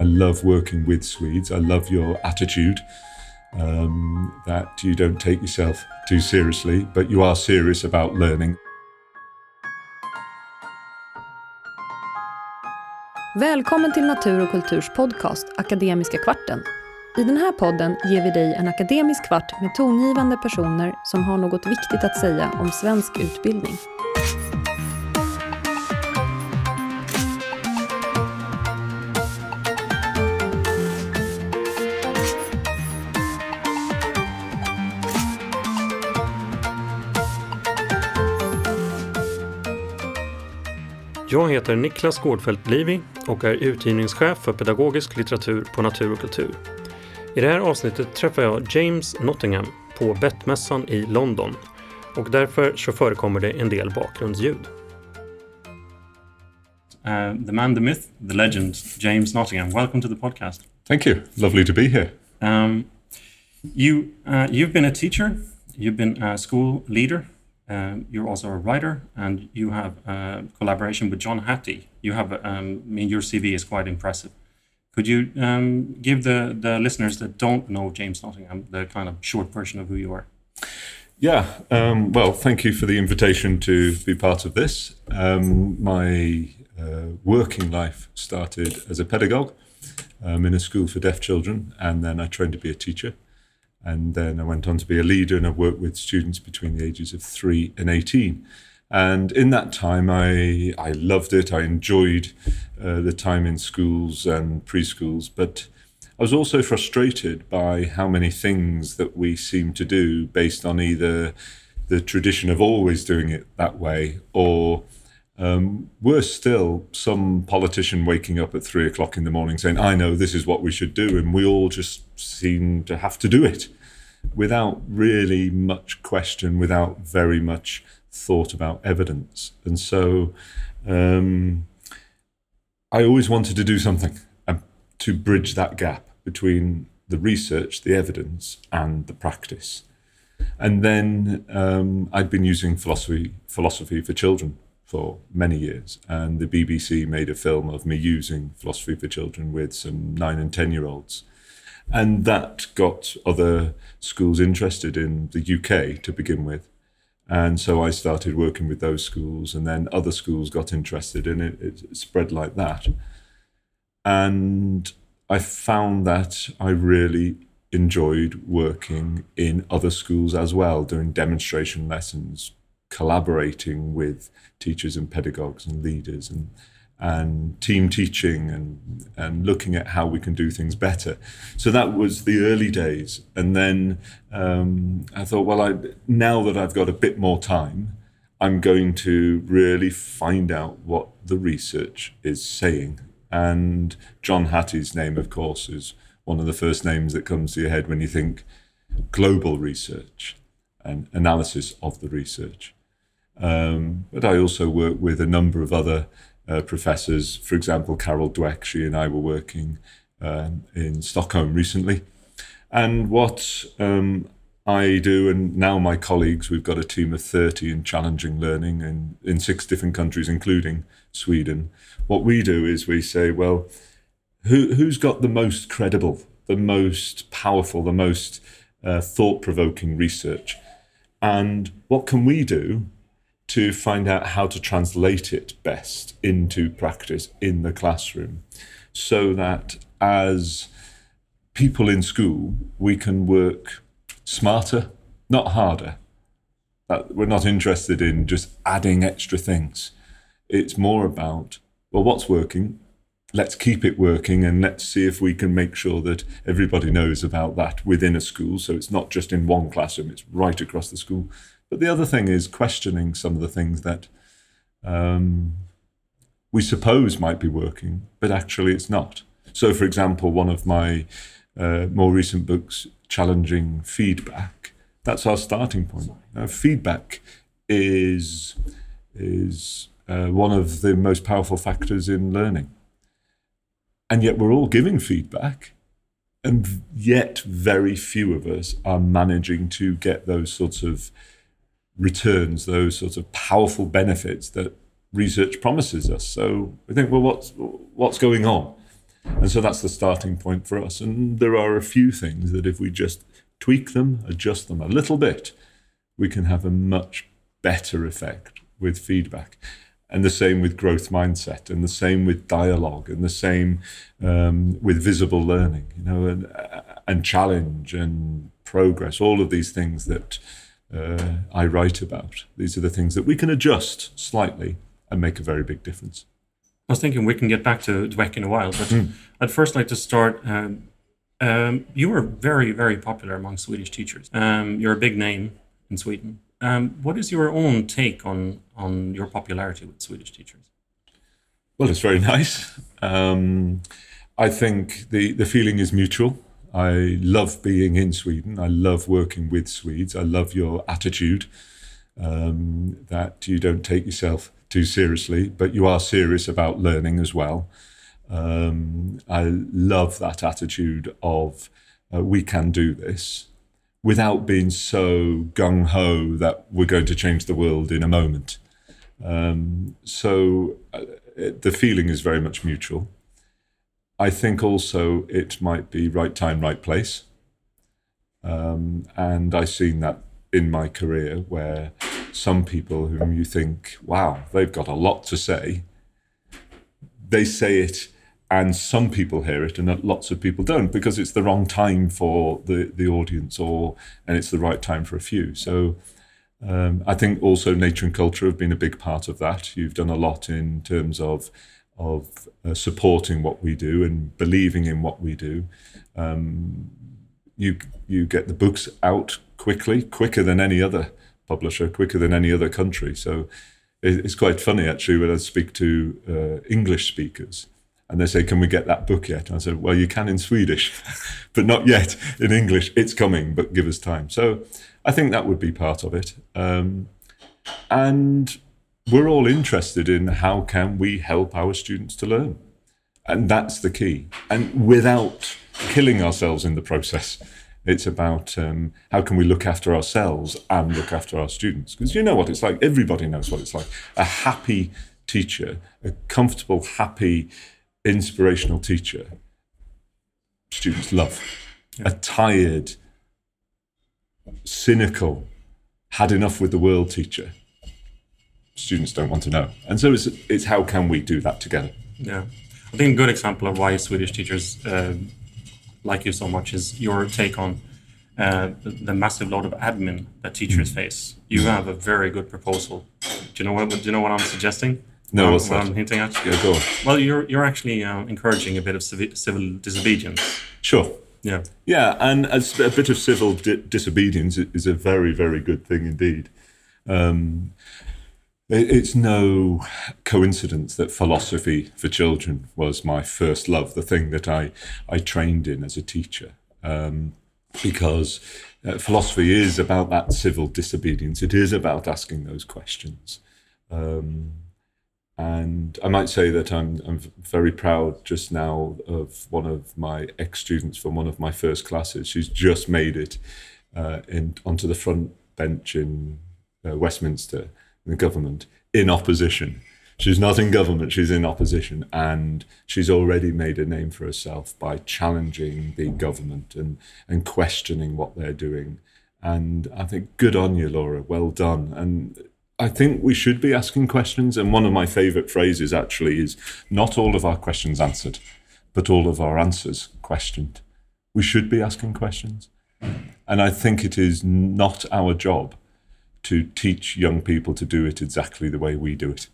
I love working with Swedes. I love your attitude um, that you don't take yourself too seriously, but you are serious about learning. Välkommen till Natur och kulturs podcast Akademiska kvarten. I den här podden ger vi dig en akademisk kvart med tongivande personer som har något viktigt att säga om svensk utbildning. Jag heter Niklas Gårdfeldt Livi och är utgivningschef för pedagogisk litteratur på Natur och kultur. I det här avsnittet träffar jag James Nottingham på Bettmässan i London och därför så förekommer det en del bakgrundsljud. Uh, the man, the myth, the legend, James Nottingham. Welcome to the podcast. Thank you. Lovely to be here. Um, you, uh, you've been a teacher, you've been a school leader, Um, you're also a writer, and you have a collaboration with John Hattie. You have, um, I mean, your CV is quite impressive. Could you um, give the, the listeners that don't know James Nottingham the kind of short version of who you are? Yeah, um, well, thank you for the invitation to be part of this. Um, my uh, working life started as a pedagogue um, in a school for deaf children, and then I trained to be a teacher. And then I went on to be a leader and I worked with students between the ages of three and 18. And in that time, I, I loved it. I enjoyed uh, the time in schools and preschools, but I was also frustrated by how many things that we seem to do based on either the tradition of always doing it that way or um, worse still, some politician waking up at three o'clock in the morning saying, I know this is what we should do. And we all just seem to have to do it without really much question, without very much thought about evidence. And so um, I always wanted to do something um, to bridge that gap between the research, the evidence, and the practice. And then um, I'd been using philosophy, philosophy for children for many years. And the BBC made a film of me using philosophy for children with some nine and 10 year olds. And that got other schools interested in the UK to begin with. And so I started working with those schools, and then other schools got interested in it. It spread like that. And I found that I really enjoyed working in other schools as well, doing demonstration lessons, collaborating with teachers and pedagogues and leaders and and team teaching and and looking at how we can do things better. So that was the early days, and then um, I thought, well, I now that I've got a bit more time, I'm going to really find out what the research is saying. And John Hattie's name, of course, is one of the first names that comes to your head when you think global research and analysis of the research. Um, but I also work with a number of other uh, professors. For example, Carol Dweck, she and I were working uh, in Stockholm recently. And what um, I do, and now my colleagues, we've got a team of 30 in challenging learning in, in six different countries, including Sweden. What we do is we say, well, who, who's got the most credible, the most powerful, the most uh, thought provoking research? And what can we do to find out how to translate it best into practice in the classroom so that as people in school, we can work smarter, not harder. That we're not interested in just adding extra things. It's more about, well, what's working? Let's keep it working and let's see if we can make sure that everybody knows about that within a school. So it's not just in one classroom, it's right across the school but the other thing is questioning some of the things that um, we suppose might be working, but actually it's not. So, for example, one of my uh, more recent books, Challenging Feedback, that's our starting point. Uh, feedback is, is uh, one of the most powerful factors in learning. And yet we're all giving feedback, and yet very few of us are managing to get those sorts of returns those sorts of powerful benefits that research promises us. So we think, well, what's what's going on? And so that's the starting point for us. And there are a few things that if we just tweak them, adjust them a little bit, we can have a much better effect with feedback. And the same with growth mindset, and the same with dialogue, and the same um, with visible learning, you know, and, and challenge and progress, all of these things that uh, I write about. These are the things that we can adjust slightly and make a very big difference. I was thinking we can get back to Dweck in a while, but mm. I'd first like to start. Um, um, you were very, very popular among Swedish teachers. Um, you're a big name in Sweden. Um, what is your own take on on your popularity with Swedish teachers? Well, it's very nice. Um, I think the the feeling is mutual. I love being in Sweden. I love working with Swedes. I love your attitude um, that you don't take yourself too seriously, but you are serious about learning as well. Um, I love that attitude of uh, we can do this without being so gung ho that we're going to change the world in a moment. Um, so uh, the feeling is very much mutual. I think also it might be right time, right place. Um, and I've seen that in my career where some people whom you think, wow, they've got a lot to say, they say it and some people hear it and lots of people don't because it's the wrong time for the, the audience or and it's the right time for a few. So um, I think also nature and culture have been a big part of that. You've done a lot in terms of of uh, supporting what we do and believing in what we do. Um, you you get the books out quickly, quicker than any other publisher, quicker than any other country. So it, it's quite funny actually when I speak to uh, English speakers and they say, "Can we get that book yet?" And I said, "Well, you can in Swedish, but not yet in English. It's coming, but give us time." So I think that would be part of it. Um, and we're all interested in how can we help our students to learn. And that's the key. And without killing ourselves in the process it's about um, how can we look after ourselves and look after our students? Because you know what it's like. Everybody knows what it's like. A happy teacher a comfortable happy inspirational teacher students love. Yeah. a tired cynical had enough with the world teacher students don't want to know. And so it's, it's how can we do that together? Yeah. I think a good example of why Swedish teachers uh, like you so much is your take on uh, the, the, massive load of admin that teachers mm. face. You have a very good proposal. Do you know what? Do you know what I'm suggesting? No, what, what's what I'm hinting at? Yeah, go on. Well, you're you're actually uh, encouraging a bit of civi- civil disobedience. Sure. Yeah. Yeah, and a, a bit of civil di- disobedience is a very very good thing indeed. Um, it's no coincidence that philosophy for children was my first love, the thing that I, I trained in as a teacher, um, because uh, philosophy is about that civil disobedience. It is about asking those questions. Um, and I might say that I'm, I'm very proud just now of one of my ex students from one of my first classes. She's just made it uh, in, onto the front bench in uh, Westminster the government in opposition. She's not in government, she's in opposition. And she's already made a name for herself by challenging the government and, and questioning what they're doing. And I think good on you, Laura. Well done. And I think we should be asking questions. And one of my favorite phrases actually is not all of our questions answered, but all of our answers questioned. We should be asking questions. And I think it is not our job to teach young people to do it exactly the way we do it.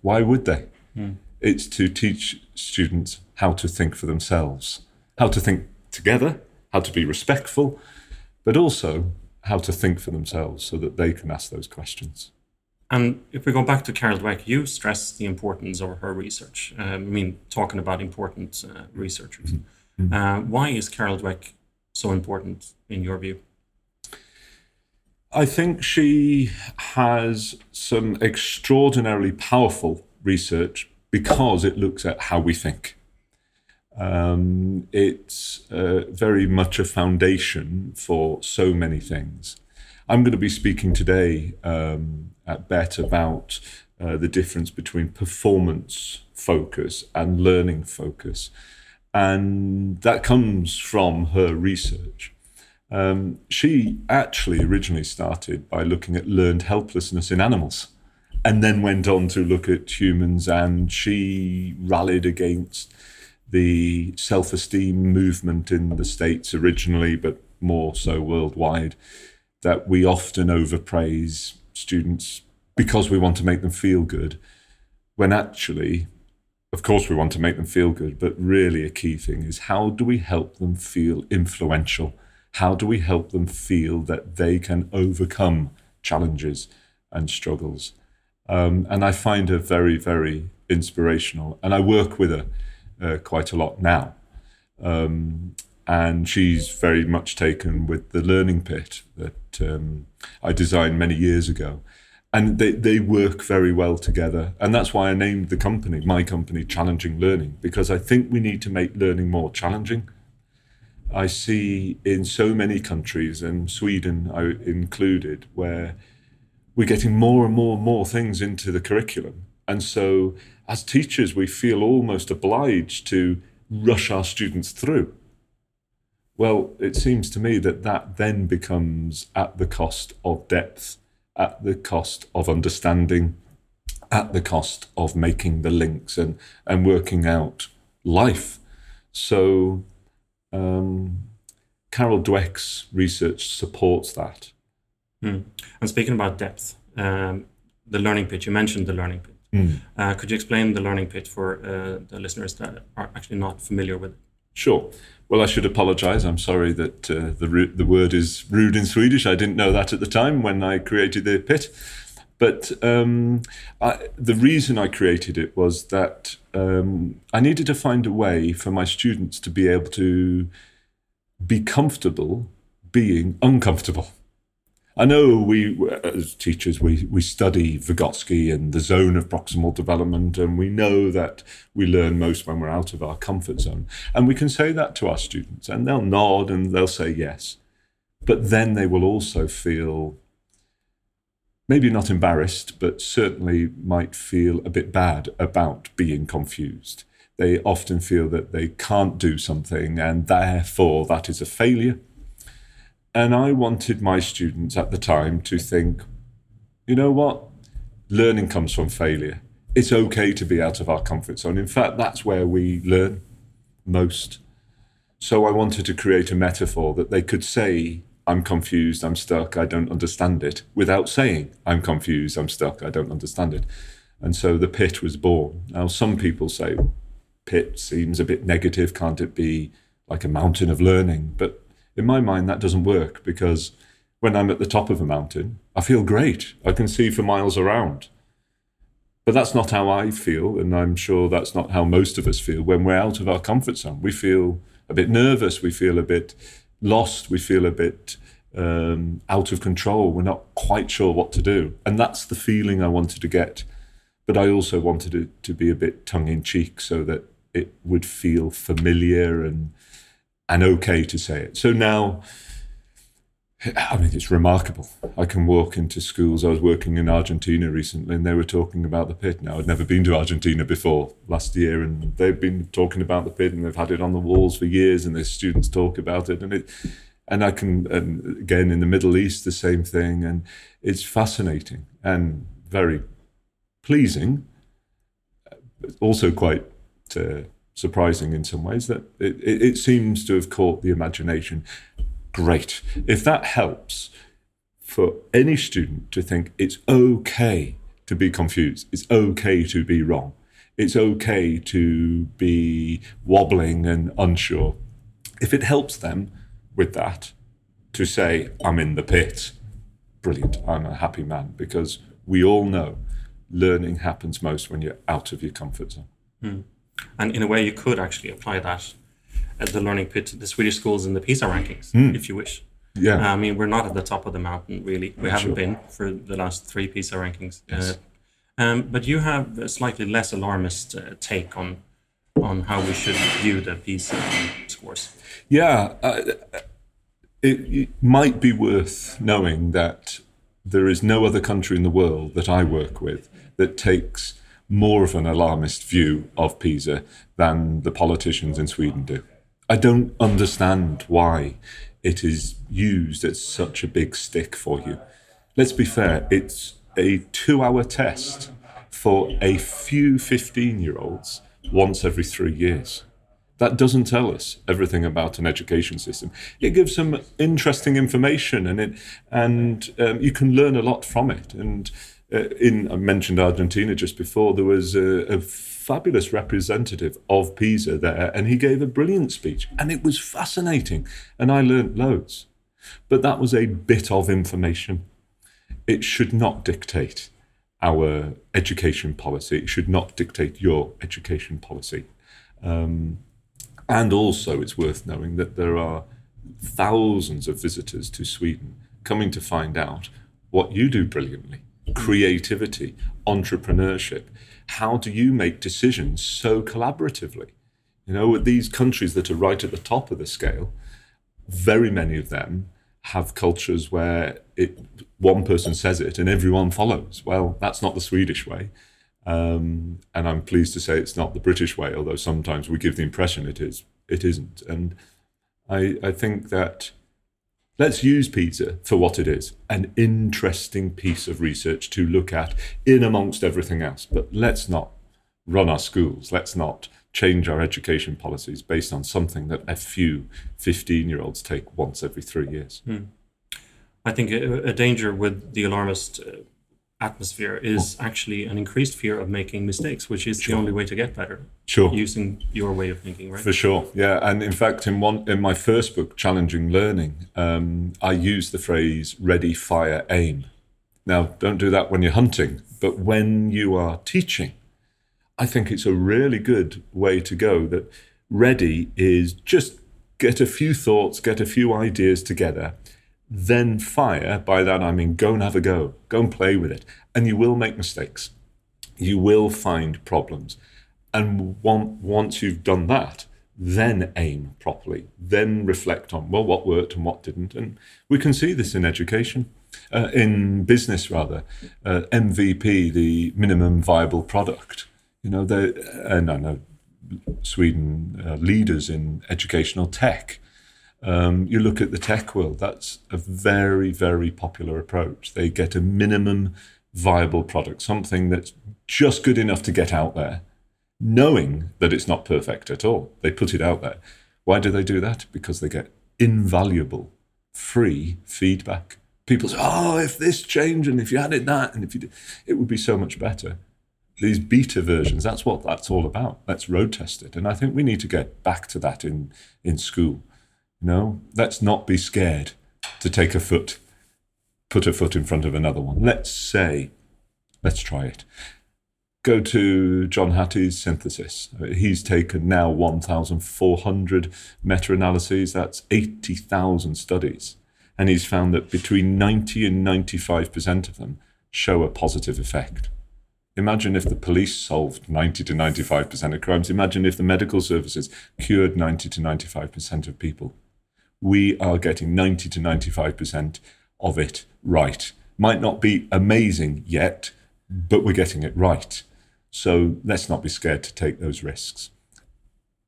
Why would they? Mm. It's to teach students how to think for themselves, how to think together, how to be respectful, but also how to think for themselves so that they can ask those questions. And if we go back to Carol Dweck, you stress the importance of her research. Um, I mean, talking about important uh, researchers. Mm-hmm. Uh, why is Carol Dweck so important in your view? I think she has some extraordinarily powerful research because it looks at how we think. Um, it's uh, very much a foundation for so many things. I'm going to be speaking today um, at Bett about uh, the difference between performance focus and learning focus. and that comes from her research. Um, she actually originally started by looking at learned helplessness in animals and then went on to look at humans and she rallied against the self-esteem movement in the states originally but more so worldwide that we often overpraise students because we want to make them feel good when actually of course we want to make them feel good but really a key thing is how do we help them feel influential how do we help them feel that they can overcome challenges and struggles? Um, and i find her very very inspirational and i work with her uh, quite a lot now. Um, and she's very much taken with the learning pit that um, i designed many years ago. And they, they work very well together and that's why i named the company my company challenging learning because i think we need to make learning more challenging i see in so many countries and sweden included where we're getting more and more and more things into the curriculum and so as teachers we feel almost obliged to rush our students through well it seems to me that that then becomes at the cost of depth at the cost of understanding, at the cost of making the links and, and working out life. So, um, Carol Dweck's research supports that. Mm. And speaking about depth, um, the learning pit, you mentioned the learning pit. Mm. Uh, could you explain the learning pit for uh, the listeners that are actually not familiar with it? Sure. Well, I should apologize. I'm sorry that uh, the, the word is rude in Swedish. I didn't know that at the time when I created the pit. But um, I, the reason I created it was that um, I needed to find a way for my students to be able to be comfortable being uncomfortable. I know we, as teachers, we, we study Vygotsky and the zone of proximal development, and we know that we learn most when we're out of our comfort zone. And we can say that to our students, and they'll nod and they'll say yes. But then they will also feel maybe not embarrassed, but certainly might feel a bit bad about being confused. They often feel that they can't do something, and therefore that is a failure and I wanted my students at the time to think, you know what? Learning comes from failure. It's okay to be out of our comfort zone. In fact, that's where we learn most. So I wanted to create a metaphor that they could say, I'm confused, I'm stuck, I don't understand it, without saying, I'm confused, I'm stuck, I don't understand it. And so the pit was born. Now, some people say, pit seems a bit negative, can't it be like a mountain of learning? But in my mind, that doesn't work because when I'm at the top of a mountain, I feel great. I can see for miles around. But that's not how I feel, and I'm sure that's not how most of us feel when we're out of our comfort zone. We feel a bit nervous, we feel a bit lost, we feel a bit um, out of control. We're not quite sure what to do. And that's the feeling I wanted to get. But I also wanted it to be a bit tongue in cheek so that it would feel familiar and and okay to say it. So now, I mean, it's remarkable. I can walk into schools. I was working in Argentina recently, and they were talking about the pit. Now, I'd never been to Argentina before last year, and they've been talking about the pit, and they've had it on the walls for years, and their students talk about it, and it. And I can, and again, in the Middle East, the same thing, and it's fascinating and very pleasing, also quite uh, surprising in some ways that it, it, it seems to have caught the imagination. Great. If that helps for any student to think it's okay to be confused, it's okay to be wrong, it's okay to be wobbling and unsure. If it helps them with that to say, I'm in the pit, brilliant, I'm a happy man, because we all know learning happens most when you're out of your comfort zone. Mm. And in a way, you could actually apply that at the learning pit the Swedish schools in the PISA rankings, mm. if you wish. Yeah. Uh, I mean, we're not at the top of the mountain, really. We haven't sure. been for the last three PISA rankings. Yes. Uh, um, but you have a slightly less alarmist uh, take on on how we should view the PISA scores. Yeah. Uh, it, it might be worth knowing that there is no other country in the world that I work with that takes more of an alarmist view of PISA than the politicians in Sweden do. I don't understand why it is used as such a big stick for you. Let's be fair, it's a two hour test for a few 15 year olds once every three years. That doesn't tell us everything about an education system. It gives some interesting information, and it and um, you can learn a lot from it. And uh, in I mentioned Argentina just before, there was a, a fabulous representative of PISA there, and he gave a brilliant speech, and it was fascinating, and I learned loads. But that was a bit of information. It should not dictate our education policy. It should not dictate your education policy. Um, and also, it's worth knowing that there are thousands of visitors to Sweden coming to find out what you do brilliantly creativity, entrepreneurship. How do you make decisions so collaboratively? You know, with these countries that are right at the top of the scale, very many of them have cultures where it, one person says it and everyone follows. Well, that's not the Swedish way. Um, and I'm pleased to say it's not the British way, although sometimes we give the impression it is. It isn't. And I, I think that let's use PISA for what it is an interesting piece of research to look at in amongst everything else. But let's not run our schools. Let's not change our education policies based on something that a few 15 year olds take once every three years. Hmm. I think a, a, danger with the alarmist uh, atmosphere is actually an increased fear of making mistakes, which is sure. the only way to get better. Sure. Using your way of thinking, right? For sure. Yeah. And in fact, in one in my first book, Challenging Learning, um, I use the phrase ready, fire, aim. Now, don't do that when you're hunting, but when you are teaching, I think it's a really good way to go. That ready is just get a few thoughts, get a few ideas together then fire, by that I mean go and have a go, go and play with it. And you will make mistakes. You will find problems. And once you've done that, then aim properly, then reflect on, well, what worked and what didn't. And we can see this in education, uh, in business rather. Uh, MVP, the minimum viable product. You know, and I know Sweden uh, leaders in educational tech um, you look at the tech world, that's a very, very popular approach. They get a minimum viable product, something that's just good enough to get out there, knowing that it's not perfect at all. They put it out there. Why do they do that? Because they get invaluable free feedback. People say, oh, if this changed and if you added that and if you did, it would be so much better. These beta versions, that's what that's all about. Let's road test it. And I think we need to get back to that in, in school no, let's not be scared to take a foot, put a foot in front of another one. Let's say, let's try it. Go to John Hattie's synthesis. He's taken now 1,400 meta analyses, that's 80,000 studies. And he's found that between 90 and 95% of them show a positive effect. Imagine if the police solved 90 to 95% of crimes. Imagine if the medical services cured 90 to 95% of people we are getting 90 to 95% of it right. Might not be amazing yet, but we're getting it right. So let's not be scared to take those risks.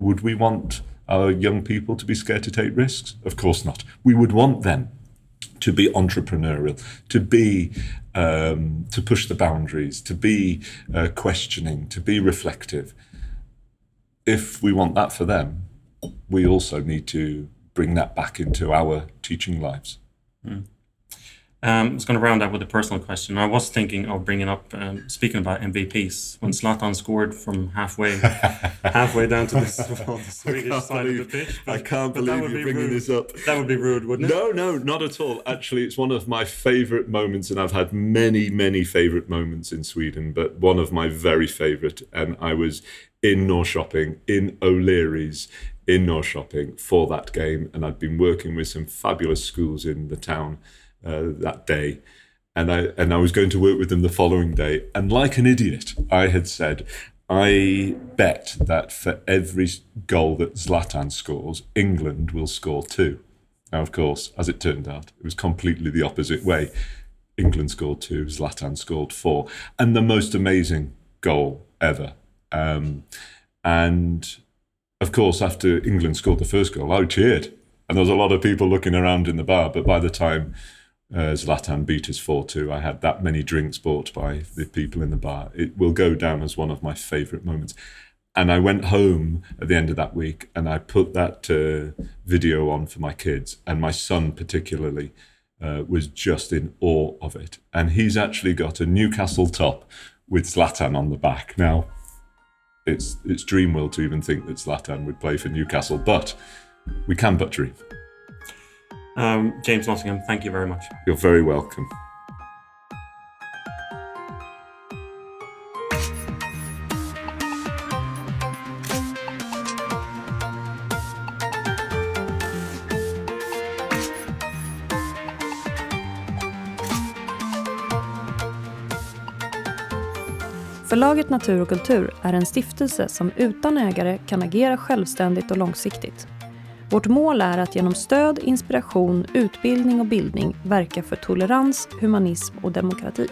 Would we want our young people to be scared to take risks? Of course not. We would want them to be entrepreneurial, to be um, to push the boundaries, to be uh, questioning, to be reflective. If we want that for them, we also need to bring that back into our teaching lives. Mm. Um, I was going to round up with a personal question. I was thinking of bringing up, um, speaking about MVPs, when Zlatan scored from halfway halfway down to the, well, the Swedish side believe, of the pitch. But, I can't believe you're bringing rude. this up. That would be rude, wouldn't it? No, no, not at all. Actually, it's one of my favourite moments, and I've had many, many favourite moments in Sweden, but one of my very favourite. And I was in Norrköping, in O'Leary's, in Norrköping for that game, and I'd been working with some fabulous schools in the town uh, that day. And I and I was going to work with them the following day. And like an idiot, I had said, I bet that for every goal that Zlatan scores, England will score two. Now, of course, as it turned out, it was completely the opposite way. England scored two, Zlatan scored four. And the most amazing goal ever. Um, and of course, after England scored the first goal, I cheered. And there was a lot of people looking around in the bar. But by the time uh, Zlatan beat us 4 2, I had that many drinks bought by the people in the bar. It will go down as one of my favourite moments. And I went home at the end of that week and I put that uh, video on for my kids. And my son, particularly, uh, was just in awe of it. And he's actually got a Newcastle top with Zlatan on the back. Now, it's, it's dream world to even think that Zlatan would play for Newcastle, but we can but dream. Um, James Nottingham, thank you very much. You're very welcome. Förlaget Natur och kultur är en stiftelse som utan ägare kan agera självständigt och långsiktigt. Vårt mål är att genom stöd, inspiration, utbildning och bildning verka för tolerans, humanism och demokrati.